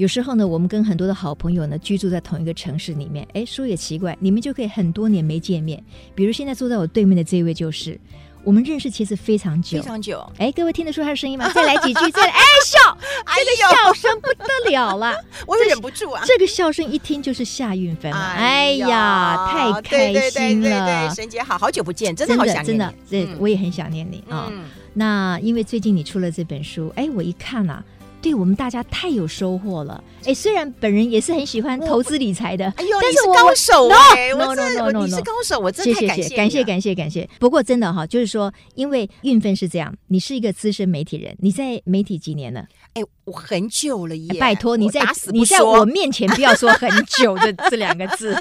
有时候呢，我们跟很多的好朋友呢居住在同一个城市里面，哎，说也奇怪，你们就可以很多年没见面。比如现在坐在我对面的这一位就是。我们认识其实非常久，非常久。哎，各位听得出他的声音吗？再来几句，再来，哎，笑，这个笑声不得了了，我也忍不住啊。这个笑声一听就是夏运芬了。哎呀，太开心了，沈姐好，好久不见，真的好想念你，真的，这我也很想念你啊。那因为最近你出了这本书，哎，我一看啊。对我们大家太有收获了，哎，虽然本人也是很喜欢投资理财的，哎呦，但是我高手哎，no no no no，你是高手，我真的太感谢，感谢感谢感谢。不过真的哈，就是说，因为运分是这样，你是一个资深媒体人，你在媒体几年了？哎，我很久了耶！拜托你在你在我面前不要说很久的 这两个字，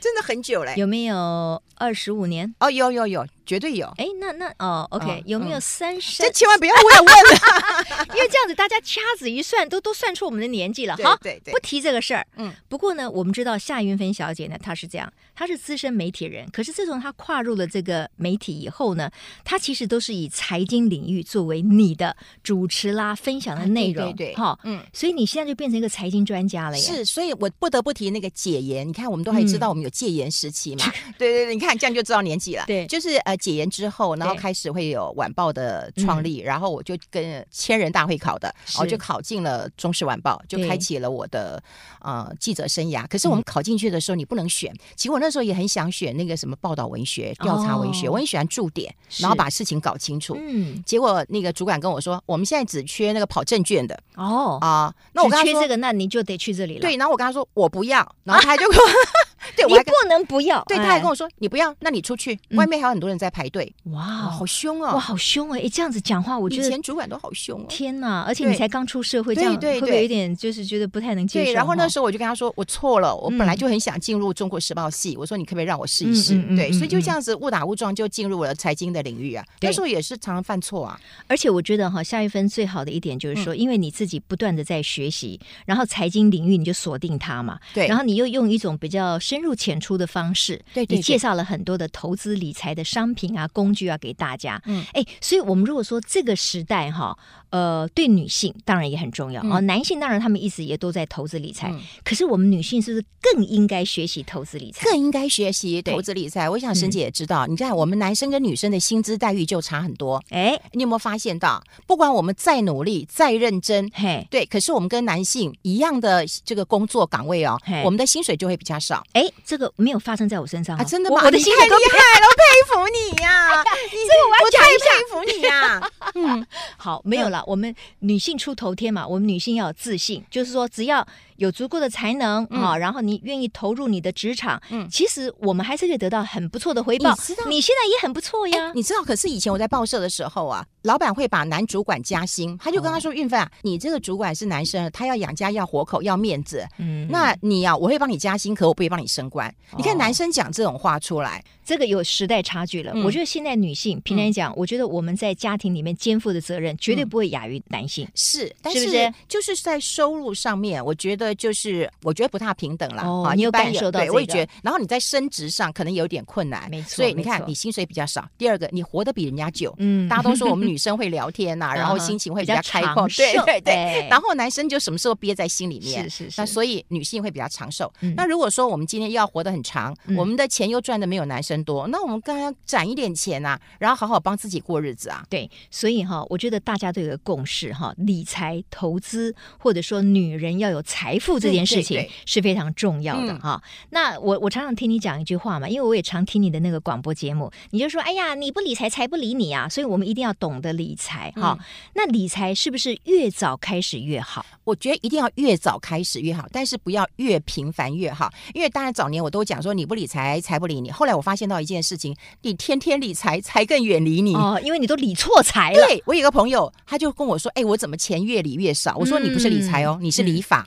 真的很久了。有没有二十五年？哦，有有有，绝对有。哎，那那哦，OK，有没有三十？这千万不要问问，因为这样子大家掐指一算，都都算出我们的年纪了。好，对对，不提这个事儿。嗯，不过呢，我们知道夏云芬小姐呢，她是这样，她是资深媒体人，可是自从她跨入了这个媒体以后呢，她其实都是以财经领域作为你的。主持啦，分享的内容，对对，哈，嗯，所以你现在就变成一个财经专家了呀。是，所以我不得不提那个解严。你看，我们都还知道我们有戒严时期嘛？对对对，你看这样就知道年纪了。对，就是呃，解严之后，然后开始会有晚报的创立，然后我就跟千人大会考的，然后就考进了中时晚报，就开启了我的呃记者生涯。可是我们考进去的时候，你不能选。其实我那时候也很想选那个什么报道文学、调查文学，我很喜欢驻点，然后把事情搞清楚。嗯，结果那个主管跟我说，我。我们现在只缺那个跑证券的哦啊，那我刚缺这个，那你就得去这里了。对，然后我跟他说我不要，然后 他就跟我，对，我不能不要。对，他还跟我说你不要，那你出去，外面还有很多人在排队。哇，好凶哦！哇，好凶哎！哎，这样子讲话，我觉得以前主管都好凶哦。天哪！而且你才刚出社会，这样会不会有点就是觉得不太能接受？对，然后那时候我就跟他说我错了，我本来就很想进入中国时报系，我说你可不可以让我试一试？对，所以就这样子误打误撞就进入了财经的领域啊。那时候也是常常犯错啊。而且我觉得哈，夏一芬最好的一点。点就是说，因为你自己不断的在学习，然后财经领域你就锁定它嘛，对，然后你又用一种比较深入浅出的方式，对，你介绍了很多的投资理财的商品啊、工具啊给大家，嗯，哎，所以我们如果说这个时代哈，呃，对女性当然也很重要啊，男性当然他们一直也都在投资理财，可是我们女性是不是更应该学习投资理财？更应该学习投资理财？我想沈姐也知道，你看我们男生跟女生的薪资待遇就差很多，哎，你有没有发现到，不管我们再努力。再认真，嘿，对，可是我们跟男性一样的这个工作岗位哦，我们的薪水就会比较少。哎，这个没有发生在我身上啊，真的吗？我的薪水厉害了，我佩服你呀！所以我要讲一下，佩服你呀。嗯，好，没有了。我们女性出头天嘛，我们女性要有自信，就是说只要。有足够的才能啊，然后你愿意投入你的职场，嗯，其实我们还是可以得到很不错的回报。你知道，你现在也很不错呀。你知道，可是以前我在报社的时候啊，老板会把男主管加薪，他就跟他说：“韵芬啊，你这个主管是男生，他要养家、要活口、要面子，嗯，那你呀，我会帮你加薪，可我不会帮你升官。你看男生讲这种话出来，这个有时代差距了。我觉得现在女性平常讲，我觉得我们在家庭里面肩负的责任绝对不会亚于男性，是，是不是？就是在收入上面，我觉得就是。我觉得不太平等了啊！你有感受到？对，我也觉得。然后你在升职上可能有点困难，没错。所以你看，你薪水比较少。第二个，你活得比人家久。嗯，大家都说我们 女生会聊天呐，然后心情会比较开阔。对对对。然后男生就什么时候憋在心里面？是是是。那所以女性会比较长寿。那如果说我们今天要活得很长，我们的钱又赚的没有男生多，那我们刚刚攒一点钱啊，然后好好帮自己过日子啊。对，所以哈，我觉得大家都有个共识哈，理财投资或者说女人要有财富这件事情。是非常重要的哈。那我我常常听你讲一句话嘛，因为我也常听你的那个广播节目，你就说：“哎呀，你不理财，财不理你啊。”所以，我们一定要懂得理财哈。那理财是不是越早开始越好？我觉得一定要越早开始越好，但是不要越频繁越好。因为当然早年我都讲说，你不理财，财不理你。后来我发现到一件事情，你天天理财，财更远离你哦，因为你都理错财了。对，我有个朋友，他就跟我说：“哎，我怎么钱越理越少？”我说：“你不是理财哦，你是理发。”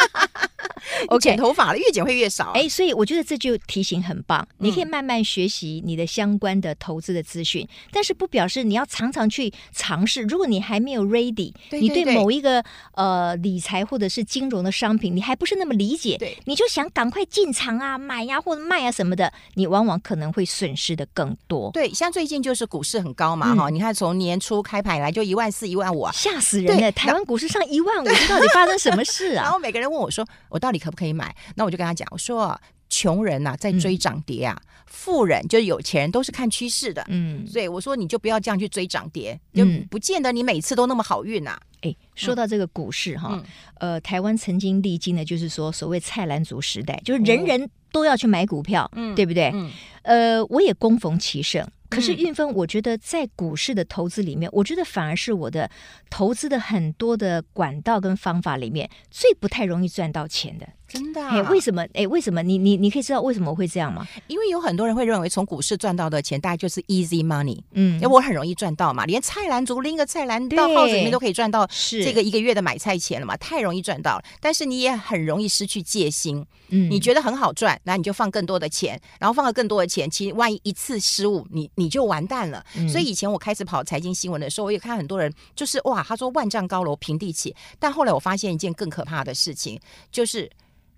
我剪头发了，越剪会越少。哎，所以我觉得这就提醒很棒，你可以慢慢学习你的相关的投资的资讯，但是不表示你要常常去尝试。如果你还没有 ready，你对某一个呃理财或者是金融的商品，你还不是那么理解，你就想赶快进场啊，买呀或者卖啊什么的，你往往可能会损失的更多。对，像最近就是股市很高嘛，哈，你看从年初开盘以来就一万四、一万五，吓死人了！台湾股市上一万五，到底发生什么事啊？然后每个人问我说：“我到底可不可以买？”那我就跟他讲：“我说，穷人呐在追涨跌啊，富人就是有钱人都是看趋势的。嗯，所以我说你就不要这样去追涨跌，就不见得你每次都那么好运呐。”哎，说到这个股市哈，呃，台湾曾经历经的就是说所谓菜篮族时代，就是人人都要去买股票，嗯，对不对？嗯，呃，我也恭逢其盛。可是运分，我觉得在股市的投资里面，我觉得反而是我的投资的很多的管道跟方法里面最不太容易赚到钱的。真的？哎，为什么？哎，为什么？你你你可以知道为什么会这样吗？因为有很多人会认为从股市赚到的钱大概就是 easy money，嗯，因为我很容易赚到嘛，连菜篮族拎个菜篮到号子里面都可以赚到这个一个月的买菜钱了嘛，太容易赚到了。但是你也很容易失去戒心，嗯，你觉得很好赚，那你就放更多的钱，然后放了更多的钱，其实万一一次失误，你你就完蛋了。嗯，所以以前我开始跑财经新闻的时候，我也看很多人就是哇，他说万丈高楼平地起，但后来我发现一件更可怕的事情，就是。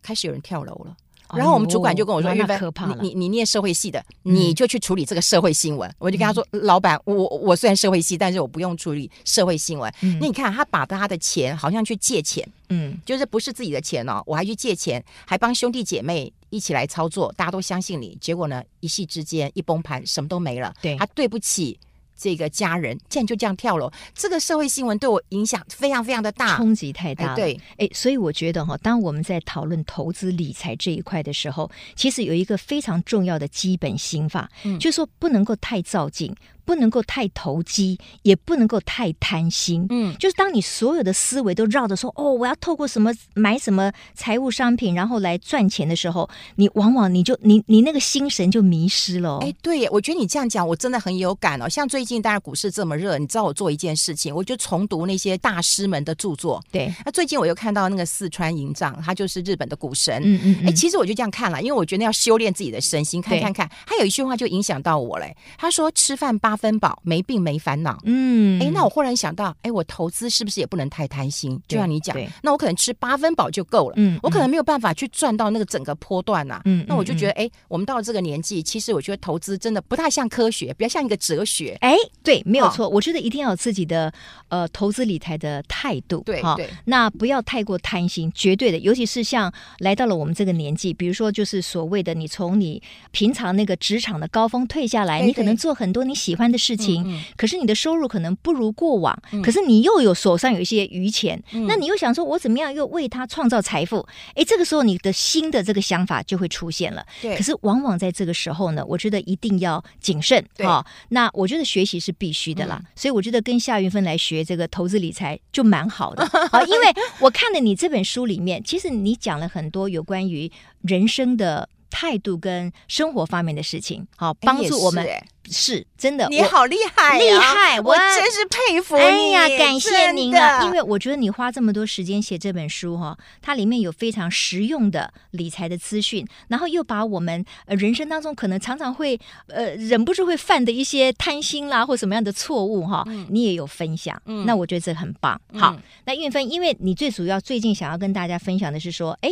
开始有人跳楼了，然后我们主管就跟我说：“玉芬，你你你念社会系的，你就去处理这个社会新闻。”我就跟他说：“老板，我我虽然社会系，但是我不用处理社会新闻。那你看，他把他的钱好像去借钱，嗯，就是不是自己的钱哦，我还去借钱，还帮兄弟姐妹一起来操作，大家都相信你。结果呢，一夕之间一崩盘，什么都没了。对，他对不起。”这个家人竟然就这样跳楼，这个社会新闻对我影响非常非常的大，冲击太大了。哎对，哎，所以我觉得哈，当我们在讨论投资理财这一块的时候，其实有一个非常重要的基本心法，嗯，就是说不能够太躁进。不能够太投机，也不能够太贪心。嗯，就是当你所有的思维都绕着说“哦，我要透过什么买什么财务商品，然后来赚钱”的时候，你往往你就你你那个心神就迷失了。哎，对耶，我觉得你这样讲，我真的很有感哦。像最近当然股市这么热，你知道我做一件事情，我就重读那些大师们的著作。对，那最近我又看到那个四川营长，他就是日本的股神。嗯嗯，哎，其实我就这样看了，因为我觉得要修炼自己的身心，看看看。他有一句话就影响到我嘞，他说：“吃饭八。”八分饱，没病没烦恼。嗯，哎，那我忽然想到，哎，我投资是不是也不能太贪心？就像你讲，那我可能吃八分饱就够了。嗯，我可能没有办法去赚到那个整个波段呐。嗯，那我就觉得，哎，我们到了这个年纪，其实我觉得投资真的不太像科学，比较像一个哲学。哎，对，没有错。我觉得一定要有自己的呃投资理财的态度。对对，那不要太过贪心，绝对的。尤其是像来到了我们这个年纪，比如说就是所谓的你从你平常那个职场的高峰退下来，你可能做很多你喜欢。的事情，嗯嗯、可是你的收入可能不如过往，嗯、可是你又有手上有一些余钱，嗯、那你又想说，我怎么样又为他创造财富？哎，这个时候你的新的这个想法就会出现了。对，可是往往在这个时候呢，我觉得一定要谨慎。对、哦，那我觉得学习是必须的啦，嗯、所以我觉得跟夏云芬来学这个投资理财就蛮好的。啊，因为我看了你这本书里面，其实你讲了很多有关于人生的态度跟生活方面的事情，好帮助我们。是真的，你好厉害，厉害！我真是佩服你。哎呀，感谢您啊！因为我觉得你花这么多时间写这本书哈，它里面有非常实用的理财的资讯，然后又把我们呃人生当中可能常常会呃忍不住会犯的一些贪心啦或什么样的错误哈，你也有分享。嗯，那我觉得这很棒。好，那运芬，因为你最主要最近想要跟大家分享的是说，哎。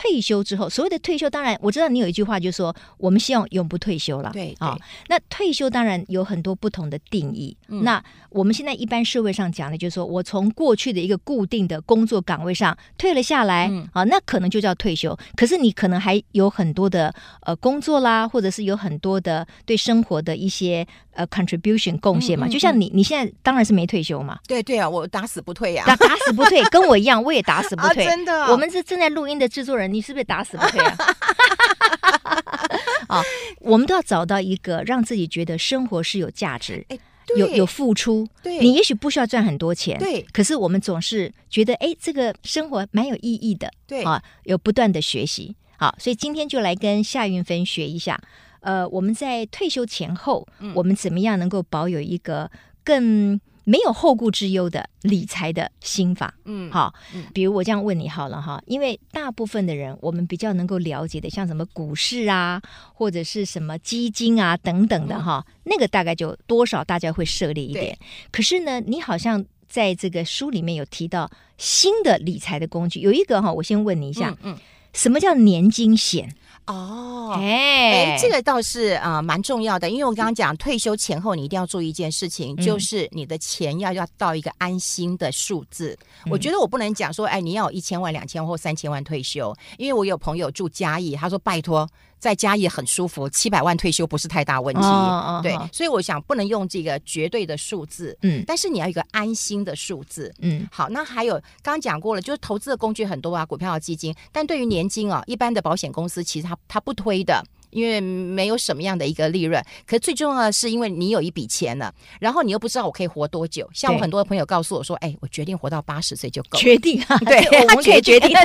退休之后，所谓的退休，当然我知道你有一句话，就是说我们希望永不退休了。对，啊、哦，那退休当然有很多不同的定义。嗯、那我们现在一般社会上讲的，就是说我从过去的一个固定的工作岗位上退了下来，嗯、啊，那可能就叫退休。可是你可能还有很多的呃工作啦，或者是有很多的对生活的一些呃 contribution 贡献嘛。嗯嗯嗯、就像你，你现在当然是没退休嘛。对对啊，我打死不退呀、啊，打打死不退，跟我一样，我也打死不 退。啊、真的，我们是正在录音的制作人。你是不是打死不退啊？啊，我们都要找到一个让自己觉得生活是有价值，欸、有有付出。对，你也许不需要赚很多钱，对，可是我们总是觉得，哎，这个生活蛮有意义的。对啊，有不断的学习。好，所以今天就来跟夏云芬学一下。呃，我们在退休前后，嗯、我们怎么样能够保有一个更没有后顾之忧的理财的心法。嗯，好，比如我这样问你好了哈，因为大部分的人我们比较能够了解的，像什么股市啊，或者是什么基金啊等等的哈，那个大概就多少大家会涉猎一点。可是呢，你好像在这个书里面有提到新的理财的工具，有一个哈，我先问你一下，嗯，什么叫年金险？哦，哎，这个倒是啊，蛮重要的。因为我刚刚讲退休前后，你一定要做一件事情，就是你的钱要要到一个安心的数字。我觉得我不能讲说，哎，你要有一千万、两千万或三千万退休，因为我有朋友住嘉义，他说拜托。在家也很舒服，七百万退休不是太大问题。哦哦、对，哦、所以我想不能用这个绝对的数字，嗯，但是你要一个安心的数字，嗯，好。那还有刚刚讲过了，就是投资的工具很多啊，股票、基金，但对于年金啊，一般的保险公司其实它它不推的。因为没有什么样的一个利润，可是最重要的是，因为你有一笔钱了，然后你又不知道我可以活多久。像我很多的朋友告诉我说：“哎，我决定活到八十岁就够。”决定啊，对，我们可以决定，对，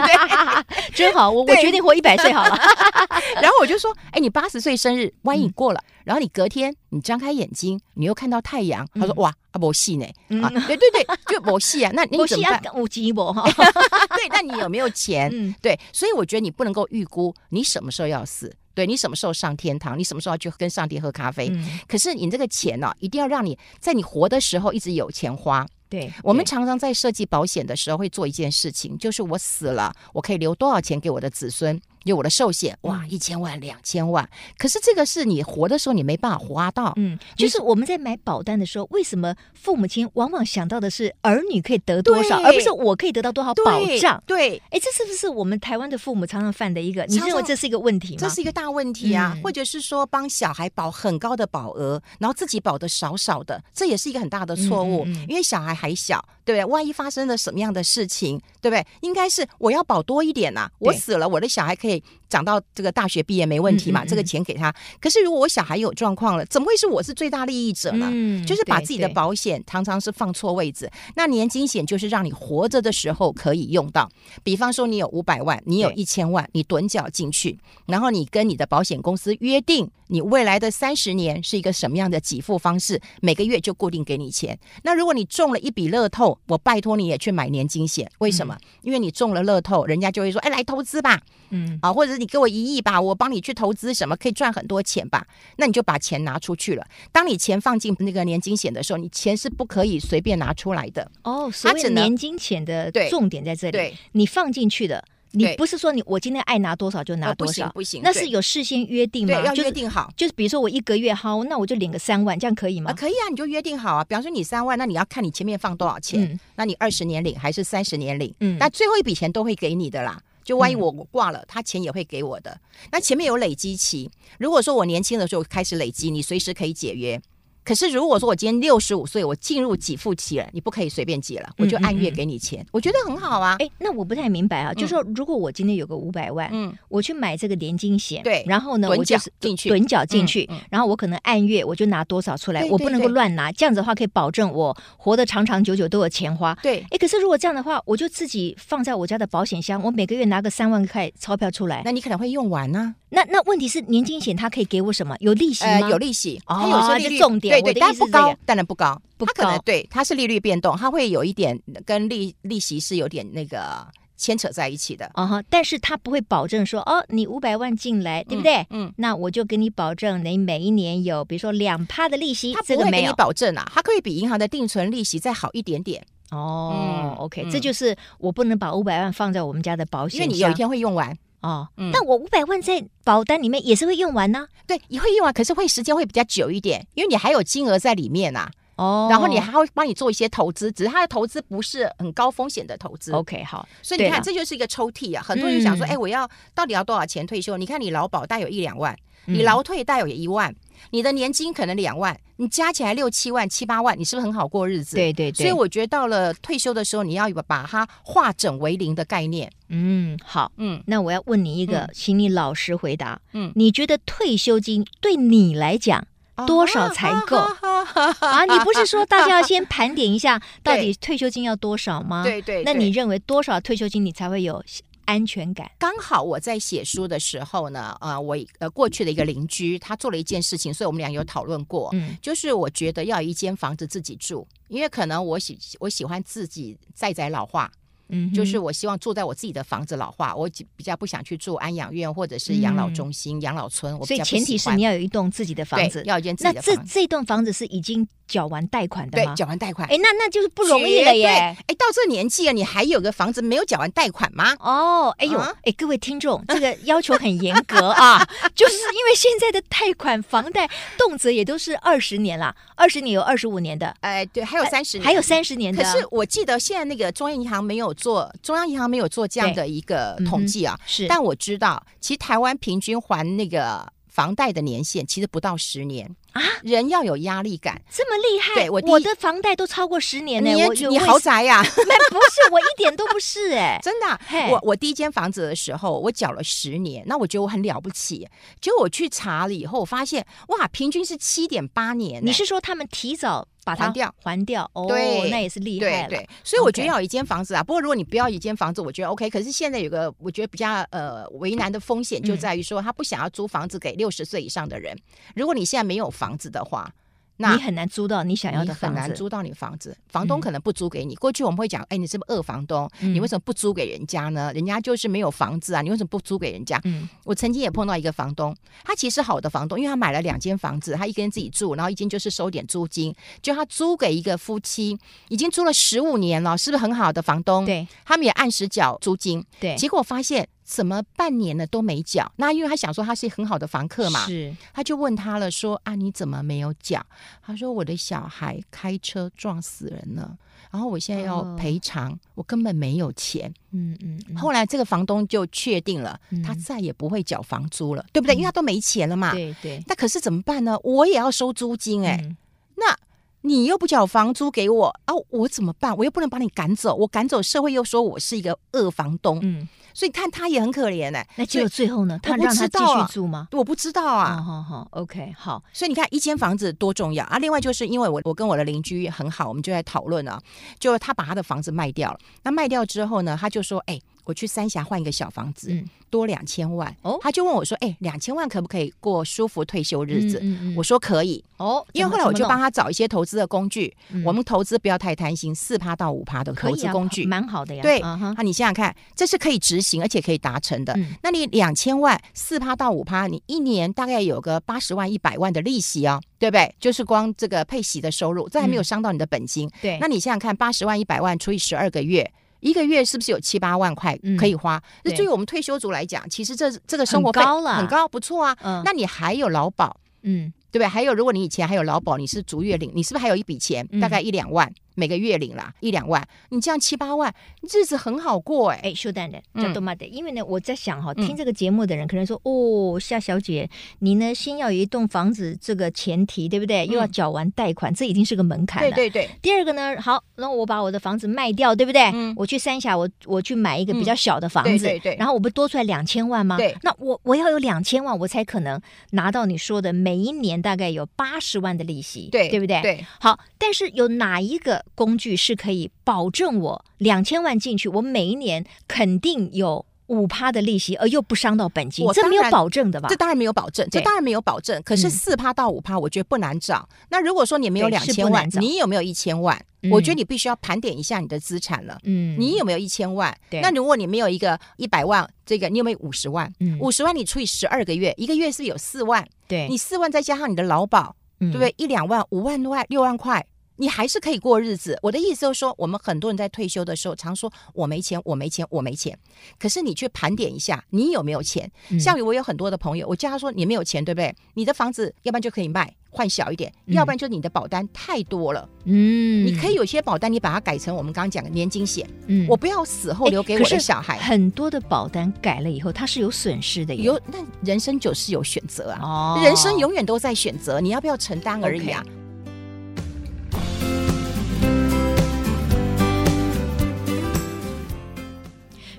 真好。我我决定活一百岁好了。然后我就说：“哎，你八十岁生日，万一你过了，然后你隔天你张开眼睛，你又看到太阳。”他说：“哇，啊，没戏呢啊，对对对，就没戏啊。那你怎么办？无鸡婆哈。对，那你有没有钱？对，所以我觉得你不能够预估你什么时候要死。”对，你什么时候上天堂？你什么时候要去跟上帝喝咖啡？嗯、可是你这个钱呢、哦，一定要让你在你活的时候一直有钱花。对，我们常常在设计保险的时候会做一件事情，就是我死了，我可以留多少钱给我的子孙。有我的寿险，哇，一千万、两千万。可是这个是你活的时候你没办法花到。嗯，就是我们在买保单的时候，为什么父母亲往往想到的是儿女可以得多少，而不是我可以得到多少保障？对，哎，这是不是我们台湾的父母常常犯的一个？你认为这是一个问题吗？这是一个大问题啊！或者是说帮小孩保很高的保额，然后自己保的少少的，这也是一个很大的错误。因为小孩还小，对不对？万一发生了什么样的事情，对不对？应该是我要保多一点呐。我死了，我的小孩可以。长到这个大学毕业没问题嘛？嗯嗯嗯，这个钱给他。可是如果我小孩有状况了，怎么会是我是最大利益者呢？嗯、就是把自己的保险常常是放错位置。那年金险就是让你活着的时候可以用到。比方说，你有五百万，你有一千万，你趸缴进去，然后你跟你的保险公司约定，你未来的三十年是一个什么样的给付方式，每个月就固定给你钱。那如果你中了一笔乐透，我拜托你也去买年金险。为什么？嗯、因为你中了乐透，人家就会说：“哎，来投资吧。”嗯，啊，或者是你给我一亿吧，我帮你去投资什么，可以赚很多钱吧？那你就把钱拿出去了。当你钱放进那个年金险的时候，你钱是不可以随便拿出来的。哦，所以年金险的重点在这里。对，你放进去的，你不是说你我今天爱拿多少就拿多少，不行，那是有事先约定吗？要约定好，就是比如说我一个月好，那我就领个三万，这样可以吗？可以啊，你就约定好啊。比方说你三万，那你要看你前面放多少钱，那你二十年领还是三十年领？嗯，那最后一笔钱都会给你的啦。就万一我挂了，他钱也会给我的。那前面有累积期，如果说我年轻的时候开始累积，你随时可以解约。可是如果说我今天六十五岁，我进入给付期了，你不可以随便解了，我就按月给你钱，我觉得很好啊。哎，那我不太明白啊，就是说如果我今天有个五百万，嗯，我去买这个年金险，对，然后呢，我就是进去趸缴进去，然后我可能按月我就拿多少出来，我不能够乱拿，这样子的话可以保证我活得长长久久都有钱花。对，哎，可是如果这样的话，我就自己放在我家的保险箱，我每个月拿个三万块钞票出来，那你可能会用完呢。那那问题是年金险它可以给我什么？有利息吗？有利息，它有些利率重点。对对，但不高，当然不高，不高。它可能对，它是利率变动，它会有一点跟利利息是有点那个牵扯在一起的。啊哈，但是它不会保证说哦，你五百万进来，对不对？嗯，那我就给你保证，你每一年有比如说两趴的利息，它不会给你保证啊，它可以比银行的定存利息再好一点点。哦，OK，这就是我不能把五百万放在我们家的保险，因为你有一天会用完。哦，嗯，那我五百万在保单里面也是会用完呢？对，也会用完，可是会时间会比较久一点，因为你还有金额在里面呐。哦，然后你还会帮你做一些投资，只是它的投资不是很高风险的投资。OK，好，所以你看，这就是一个抽屉啊。很多人想说，哎，我要到底要多少钱退休？你看，你劳保大有一两万，你劳退大有一万。你的年金可能两万，你加起来六七万、七八万，你是不是很好过日子？对对对。所以我觉得到了退休的时候，你要有把它化整为零的概念。嗯，好，嗯，那我要问你一个，嗯、请你老实回答。嗯，你觉得退休金对你来讲多少才够啊？你不是说大家要先盘点一下，到底退休金要多少吗？对对。那你认为多少退休金你才会有？安全感。刚好我在写书的时候呢，呃，我呃过去的一个邻居他做了一件事情，所以我们俩有讨论过，嗯，就是我觉得要有一间房子自己住，因为可能我喜我喜欢自己在宅老化。嗯，就是我希望住在我自己的房子老化，我比较不想去住安养院或者是养老中心、养、嗯、老村。我所以前提是你要有一栋自己的房子，要一间自己的房子。那这这栋房子是已经缴完贷款的吗？对，缴完贷款。哎，那那就是不容易了耶。哎，到这年纪了，你还有个房子没有缴完贷款吗？哦，哎呦，哎、嗯，各位听众，这个要求很严格啊，就是因为现在的贷款房贷动辄也都是二十年了，二十年有二十五年的，哎，对，还有三十年，还有三十年的。可是我记得现在那个中央银行没有做中央银行没有做这样的一个统计啊，嗯、是，但我知道，其实台湾平均还那个房贷的年限其实不到十年。啊，人要有压力感，这么厉害？对，我我的房贷都超过十年呢。你你豪宅呀？没，不是，我一点都不是哎，真的。我我第一间房子的时候，我缴了十年，那我觉得我很了不起。结果我去查了以后，我发现哇，平均是七点八年。你是说他们提早把它还掉？还掉？哦，对，那也是厉害了。对，所以我觉得要有一间房子啊。不过如果你不要一间房子，我觉得 OK。可是现在有个我觉得比较呃为难的风险，就在于说他不想要租房子给六十岁以上的人。如果你现在没有房子的话，那你很难租到你想要的房子，很难租到你房子，房东可能不租给你。嗯、过去我们会讲，哎，你是不是二房东？嗯、你为什么不租给人家呢？人家就是没有房子啊，你为什么不租给人家？嗯、我曾经也碰到一个房东，他其实好的房东，因为他买了两间房子，他一个人自己住，然后一间就是收点租金，就他租给一个夫妻，已经租了十五年了，是不是很好的房东？对，他们也按时缴租金。对，结果发现。怎么半年了都没缴？那因为他想说他是很好的房客嘛，是，他就问他了，说啊，你怎么没有缴？他说我的小孩开车撞死人了，然后我现在要赔偿，哦、我根本没有钱。嗯嗯，嗯，后来这个房东就确定了，嗯、他再也不会缴房租了，对不对？嗯、因为他都没钱了嘛。对对。那可是怎么办呢？我也要收租金哎、那你又不缴房租给我啊？我怎么办？我又不能把你赶走，我赶走社会又说我是一个恶房东。嗯。所以看他也很可怜哎、欸，那结果最后呢？他让他继续住吗？我不知道啊。好好好，OK，好。所以你看一间房子多重要啊！另外就是因为我我跟我的邻居很好，我们就在讨论啊，就他把他的房子卖掉了。那卖掉之后呢，他就说：“哎、欸。”我去三峡换一个小房子，嗯、多两千万。哦，他就问我说：“哎、欸，两千万可不可以过舒服退休日子？”嗯嗯嗯、我说可以。哦，因为后来我就帮他找一些投资的工具。我们投资不要太贪心，四趴到五趴的投资工具，蛮、啊、好的呀。对，那、uh 你想想看，这是可以执行而且可以达成的。嗯、那你两千万，四趴到五趴，你一年大概有个八十万、一百万的利息哦，对不对？就是光这个配息的收入，这还没有伤到你的本金。嗯、对，那你想想看，八十万、一百万除以十二个月。一个月是不是有七八万块可以花？那对于我们退休族来讲，其实这这个生活费很高了，很高，不错啊。嗯，那你还有劳保，嗯，对不对？还有，如果你以前还有劳保，你是逐月领，你是不是还有一笔钱，大概一两万？每个月领啦一两万，你这样七八万，日子很好过哎、欸。哎，秀蛋的叫多妈的，因为呢，我在想哈，听这个节目的人可能说，哦，夏小姐，你呢先要有一栋房子，这个前提对不对？又要缴完贷款，这已经是个门槛了。对对对。第二个呢，好，那我把我的房子卖掉，对不对？嗯。我去三峡，我我去买一个比较小的房子，对对。然后我不多出来两千万吗？对。那我我要有两千万，我才可能拿到你说的每一年大概有八十万的利息，对对不对？对。好，但是有哪一个？工具是可以保证我两千万进去，我每一年肯定有五趴的利息，而又不伤到本金，这没有保证的吧？这当然没有保证，这当然没有保证。可是四趴到五趴，我觉得不难找。那如果说你没有两千万，你有没有一千万？我觉得你必须要盘点一下你的资产了。嗯，你有没有一千万？那如果你没有一个一百万，这个你有没有五十万？五十万你除以十二个月，一个月是有四万。对，你四万再加上你的劳保，对不对？一两万、五万块、六万块。你还是可以过日子。我的意思就是说，我们很多人在退休的时候，常说我没钱，我没钱，我没钱。可是你去盘点一下，你有没有钱？嗯、像我有很多的朋友，我叫他说你没有钱，对不对？你的房子要不然就可以卖，换小一点；嗯、要不然就是你的保单太多了。嗯，你可以有些保单，你把它改成我们刚刚讲的年金险。嗯，我不要死后留给我的小孩。很多的保单改了以后，它是有损失的。有，那人生就是有选择啊。哦，人生永远都在选择，你要不要承担而已啊。Okay.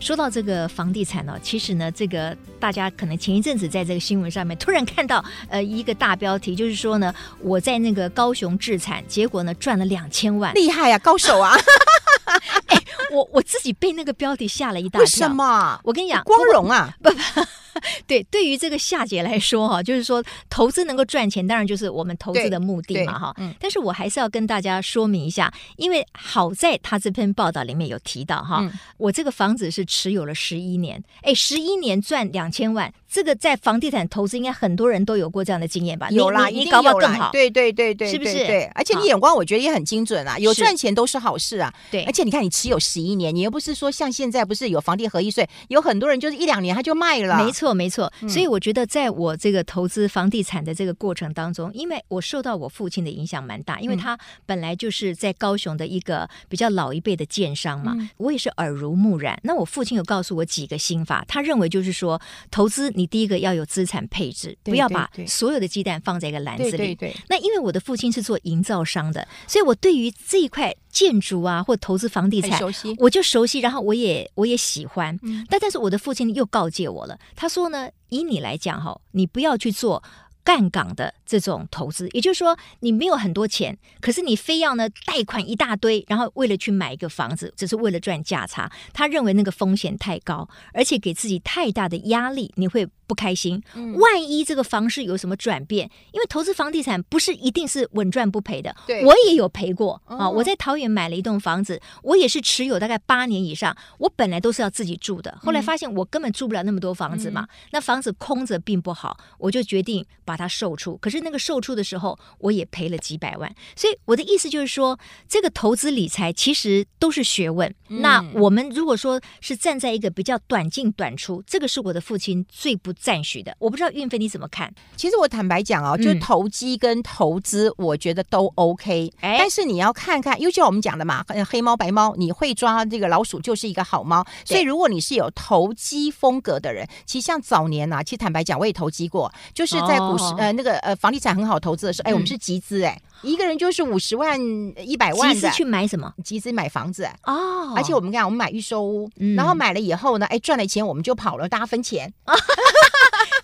说到这个房地产呢，其实呢，这个大家可能前一阵子在这个新闻上面突然看到，呃，一个大标题，就是说呢，我在那个高雄置产，结果呢赚了两千万，厉害呀，高手啊！哎我我自己被那个标题吓了一大跳。为什么？我跟你讲，光荣啊！不。对，对于这个夏姐来说哈，就是说投资能够赚钱，当然就是我们投资的目的嘛哈。嗯。但是我还是要跟大家说明一下，因为好在他这篇报道里面有提到哈，嗯、我这个房子是持有了十一年，哎，十一年赚两千万，这个在房地产投资应该很多人都有过这样的经验吧？有啦，你搞不好更好。对对对对，是不是？对，而且你眼光我觉得也很精准啊，有赚钱都是好事啊。对，而且你看你持有十一年，你又不是说像现在不是有房地合一税，有很多人就是一两年他就卖了。没错。没错，所以我觉得在我这个投资房地产的这个过程当中，因为我受到我父亲的影响蛮大，因为他本来就是在高雄的一个比较老一辈的建商嘛，我也是耳濡目染。那我父亲有告诉我几个心法，他认为就是说，投资你第一个要有资产配置，不要把所有的鸡蛋放在一个篮子里。那因为我的父亲是做营造商的，所以我对于这一块。建筑啊，或投资房地产，我就熟悉，然后我也我也喜欢。嗯，但但是我的父亲又告诫我了，他说呢，以你来讲哈，你不要去做。杠杆的这种投资，也就是说，你没有很多钱，可是你非要呢贷款一大堆，然后为了去买一个房子，只是为了赚价差。他认为那个风险太高，而且给自己太大的压力，你会不开心。万一这个房市有什么转变，因为投资房地产不是一定是稳赚不赔的。我也有赔过啊！我在桃园买了一栋房子，我也是持有大概八年以上。我本来都是要自己住的，后来发现我根本住不了那么多房子嘛，那房子空着并不好，我就决定把。把它售出，可是那个售出的时候，我也赔了几百万。所以我的意思就是说，这个投资理财其实都是学问。嗯、那我们如果说是站在一个比较短进短出，这个是我的父亲最不赞许的。我不知道运费你怎么看？其实我坦白讲哦，就是投机跟投资，我觉得都 OK。嗯、但是你要看看，因为就像我们讲的嘛，黑猫白猫，你会抓这个老鼠就是一个好猫。所以如果你是有投机风格的人，其实像早年呐、啊，其实坦白讲，我也投机过，就是在股市。哦呃，那个呃，房地产很好投资的时候，哎，我们是集资，哎，一个人就是五十万、一百万的。集资去买什么？集资买房子哦。而且我们看，我们买预售屋，然后买了以后呢，哎，赚了钱我们就跑了，大家分钱。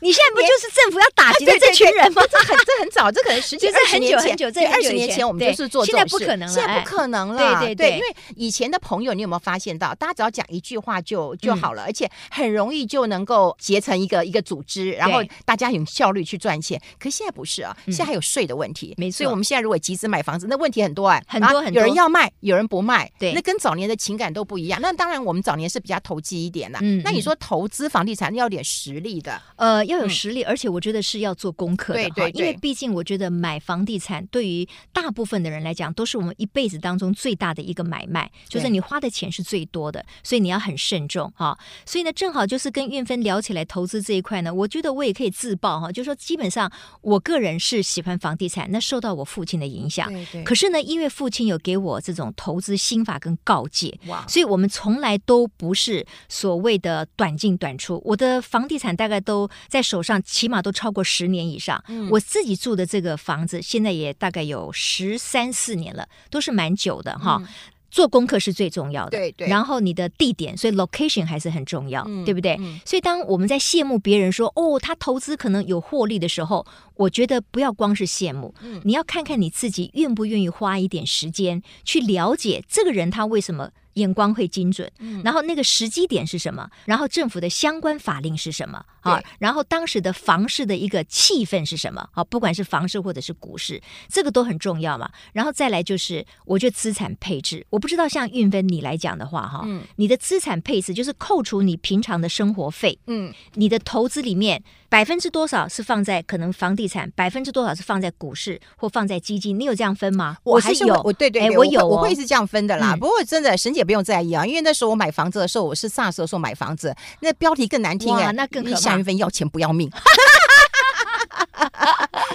你现在不就是政府要打击的这群人吗？这很这很早，这可能十几二十年前，对，二十年前我们就是做这种事。现在不可能了，现在不可能了。对对对，因为以前的朋友，你有没有发现到，大家只要讲一句话就就好了，而且很容易就能够结成一个一个组织，然后大家有效率去赚钱。可是现在不是啊，现在还有税的问题。没错，所以我们现在如果集资买房子，那问题很多哎，很多很多。有人要卖，有人不卖，对，那跟早年的情感都不一样。那当然，我们早年是比较投机一点的。嗯，那你说投资房地产要点实力的，呃。要有实力，而且我觉得是要做功课的。对对，因为毕竟我觉得买房地产对于大部分的人来讲，都是我们一辈子当中最大的一个买卖，就是你花的钱是最多的，所以你要很慎重哈。所以呢，正好就是跟运芬聊起来投资这一块呢，我觉得我也可以自曝哈，就是说基本上我个人是喜欢房地产，那受到我父亲的影响。对对。可是呢，因为父亲有给我这种投资心法跟告诫，哇，所以我们从来都不是所谓的短进短出。我的房地产大概都在。手上起码都超过十年以上，嗯、我自己住的这个房子现在也大概有十三四年了，都是蛮久的哈。嗯、做功课是最重要的，对对。然后你的地点，所以 location 还是很重要，嗯、对不对？嗯、所以当我们在羡慕别人说哦，他投资可能有获利的时候，我觉得不要光是羡慕，嗯、你要看看你自己愿不愿意花一点时间去了解这个人他为什么。眼光会精准，然后那个时机点是什么？然后政府的相关法令是什么？啊，然后当时的房市的一个气氛是什么？啊，不管是房市或者是股市，这个都很重要嘛。然后再来就是，我觉得资产配置，我不知道像运芬你来讲的话，哈，嗯，你的资产配置就是扣除你平常的生活费，嗯，你的投资里面百分之多少是放在可能房地产，百分之多少是放在股市或放在基金？你有这样分吗？我还是有，我对对，对，我有，我会是这样分的啦。不过真的，沈姐。不用在意啊，因为那时候我买房子的时候，我是 SARS 的时候买房子，那标题更难听哎，那更可怕，三月份要钱不要命。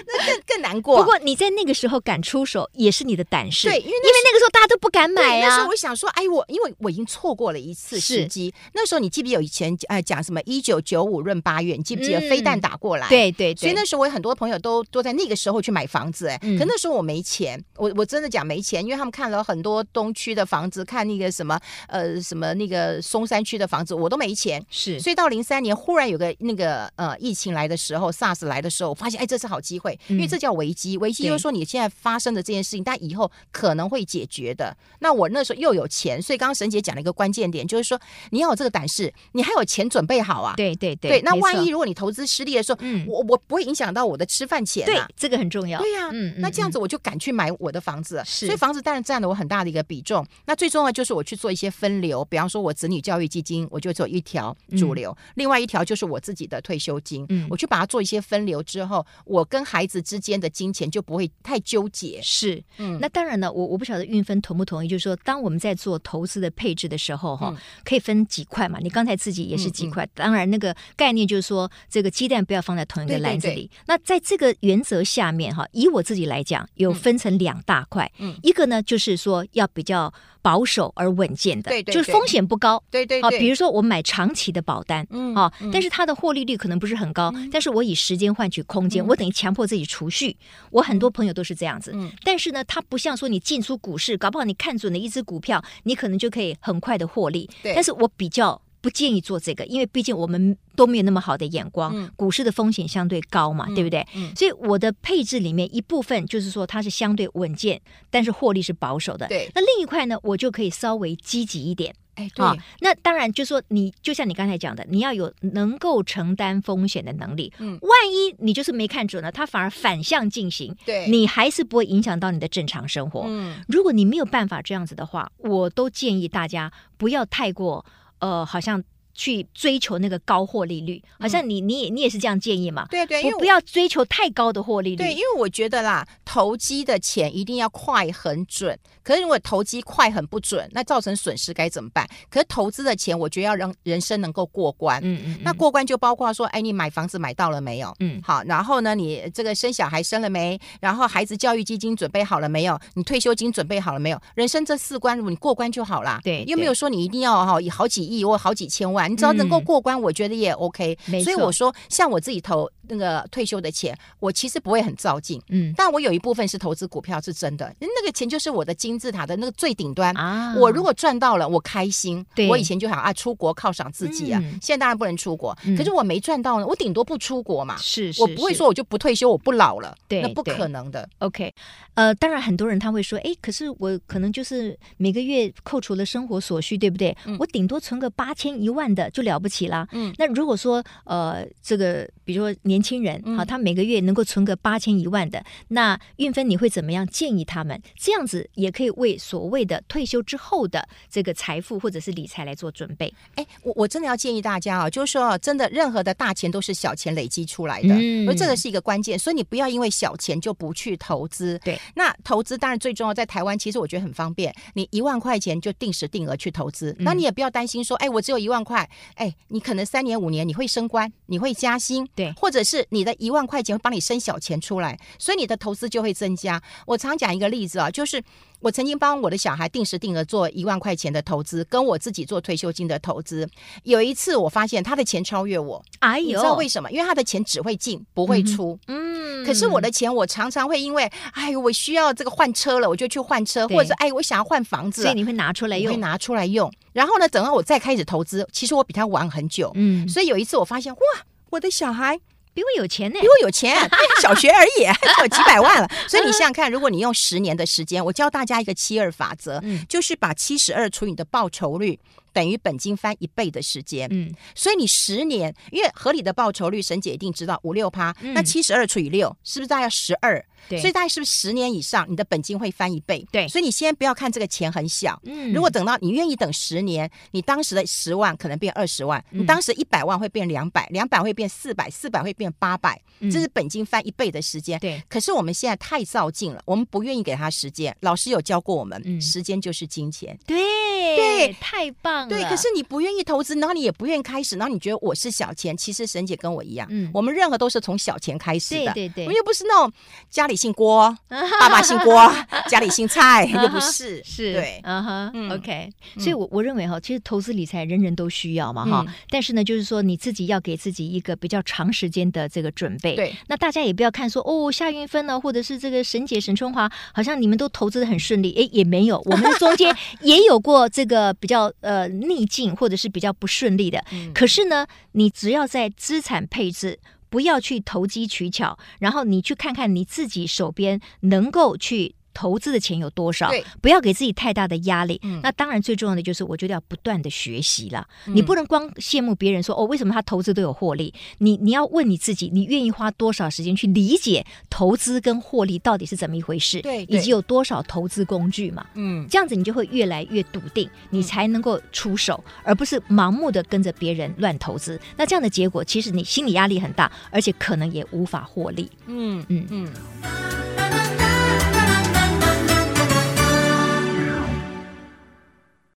那更更难过。不过你在那个时候敢出手，也是你的胆识。对，因为因为那个时候大家都不敢买啊。那时候我想说，哎，我因为我已经错过了一次时机。那时候你记不记得有以前哎讲什么一九九五闰八月？你记不记得飞弹打过来？对对。所以那时候我有很多朋友都都在那个时候去买房子，哎，可那时候我没钱，我我真的讲没钱，因为他们看了很多东区的房子，看那个什么呃什么那个松山区的房子，我都没钱。是。所以到零三年忽然有个那个呃疫情来的时候，SARS 来的时候，我发现哎这是好机会。因为这叫危机，危机就是说你现在发生的这件事情，但以后可能会解解决的。那我那时候又有钱，所以刚刚沈姐讲了一个关键点，就是说你要有这个胆识，你还有钱准备好啊。对对对，对。那万一如果你投资失利的时候，嗯，我我不会影响到我的吃饭钱啊。对，这个很重要。对呀，嗯，那这样子我就敢去买我的房子。是，所以房子当然占了我很大的一个比重。那最重要就是我去做一些分流，比方说我子女教育基金，我就做一条主流，另外一条就是我自己的退休金，嗯，我去把它做一些分流之后，我跟孩子之间的金钱就不会太纠结。是，嗯，那当然呢，我我不晓得运分同不同意，就是说，当我们在做投资的配置的时候，哈，可以分几块嘛？你刚才自己也是几块，当然那个概念就是说，这个鸡蛋不要放在同一个篮子里。那在这个原则下面，哈，以我自己来讲，有分成两大块，嗯，一个呢就是说要比较保守而稳健的，对，就是风险不高，对对，啊，比如说我买长期的保单，嗯，啊，但是它的获利率可能不是很高，但是我以时间换取空间，我等于强迫自己储蓄。我很多朋友都是这样子，嗯，但是呢，它不像说你进出股市，搞不好你看准了一只股票，你可能就可以很快的获利。对，但是我比较不建议做这个，因为毕竟我们都没有那么好的眼光，股市的风险相对高嘛，对不对？所以我的配置里面一部分就是说它是相对稳健，但是获利是保守的。对，那另一块呢，我就可以稍微积极一点。哎，对、哦，那当然就是说你就像你刚才讲的，你要有能够承担风险的能力。嗯，万一你就是没看准了，它反而反向进行，对，你还是不会影响到你的正常生活。嗯，如果你没有办法这样子的话，我都建议大家不要太过呃，好像。去追求那个高获利率，好像你你也你也是这样建议嘛？对对，不不要追求太高的获利率。对，因为我觉得啦，投机的钱一定要快很准。可是如果投机快很不准，那造成损失该怎么办？可是投资的钱，我觉得要让人生能够过关。嗯嗯。那过关就包括说，哎，你买房子买到了没有？嗯。好，然后呢，你这个生小孩生了没？然后孩子教育基金准备好了没有？你退休金准备好了没有？人生这四关，如果你过关就好啦。对。又没有说你一定要哈，以好几亿或好几千万。你只要能够过关，嗯、我觉得也 OK。所以我说，像我自己投那个退休的钱，我其实不会很照进。嗯。但我有一部分是投资股票，是真的。那个钱就是我的金字塔的那个最顶端啊。我如果赚到了，我开心。对。我以前就想啊，出国犒赏自己啊。嗯、现在当然不能出国，嗯、可是我没赚到呢，我顶多不出国嘛。是。我不会说我就不退休，我不老了。对。那不可能的。OK。呃，当然很多人他会说，哎，可是我可能就是每个月扣除了生活所需，对不对？嗯、我顶多存个八千一万的就了不起啦。嗯，那如果说呃，这个比如说年轻人，好、嗯，他每个月能够存个八千一万的，那运芬你会怎么样建议他们？这样子也可以为所谓的退休之后的这个财富或者是理财来做准备。哎，我我真的要建议大家啊，就是说真的，任何的大钱都是小钱累积出来的，嗯，而这个是一个关键，所以你不要因为小钱就不去投资。对，那投资当然最重要，在台湾其实我觉得很方便，你一万块钱就定时定额去投资，那你也不要担心说，哎，我只有一万块，哎，你可能。三年五年你会升官，你会加薪，对，或者是你的一万块钱会帮你生小钱出来，所以你的投资就会增加。我常讲一个例子啊，就是。我曾经帮我的小孩定时定额做一万块钱的投资，跟我自己做退休金的投资。有一次我发现他的钱超越我，哎呦，你知道为什么？因为他的钱只会进不会出，嗯，可是我的钱我常常会因为，哎，我需要这个换车了，我就去换车，或者是哎，我想要换房子，所以你会拿出来用，会拿出来用。然后呢，等到我再开始投资，其实我比他晚很久，嗯，所以有一次我发现，哇，我的小孩。比我有钱呢，比我有钱，小学而已，还有几百万了。所以你想想看，如果你用十年的时间，我教大家一个七二法则，嗯，就是把七十二除以你的报酬率。等于本金翻一倍的时间，嗯，所以你十年，因为合理的报酬率，沈姐一定知道五六趴，那七十二除以六，是不是大概要十二？对，所以大概是不是十年以上，你的本金会翻一倍？对，所以你先不要看这个钱很小，嗯，如果等到你愿意等十年，你当时的十万可能变二十万，你当时一百万会变两百，两百会变四百，四百会变八百，这是本金翻一倍的时间。对，可是我们现在太躁进了，我们不愿意给他时间。老师有教过我们，嗯时间就是金钱。对对，太棒。对，可是你不愿意投资，然后你也不愿意开始，然后你觉得我是小钱。其实沈姐跟我一样，嗯，我们任何都是从小钱开始的。对对对，我们又不是那种家里姓郭，爸爸姓郭，家里姓蔡，又不是。是，对，嗯哼，OK。所以，我我认为哈，其实投资理财人人都需要嘛，哈。但是呢，就是说你自己要给自己一个比较长时间的这个准备。对。那大家也不要看说哦，夏云芬呢，或者是这个沈姐沈春华，好像你们都投资的很顺利，哎，也没有，我们中间也有过这个比较呃。逆境或者是比较不顺利的，嗯、可是呢，你只要在资产配置，不要去投机取巧，然后你去看看你自己手边能够去投资的钱有多少，不要给自己太大的压力。那当然最重要的就是，我觉得要不断的学习了。你不能光羡慕别人说哦，为什么他投资都有获利？你你要问你自己，你愿意花多少时间去理解投资跟获利到底是怎么一回事？对，以及有多少投资工具嘛？嗯，这样子你就会越来越笃定，你才能够出手，而不是盲目的跟着别人乱投资。那这样的结果，其实你心理压力很大，而且可能也无法获利。嗯嗯嗯。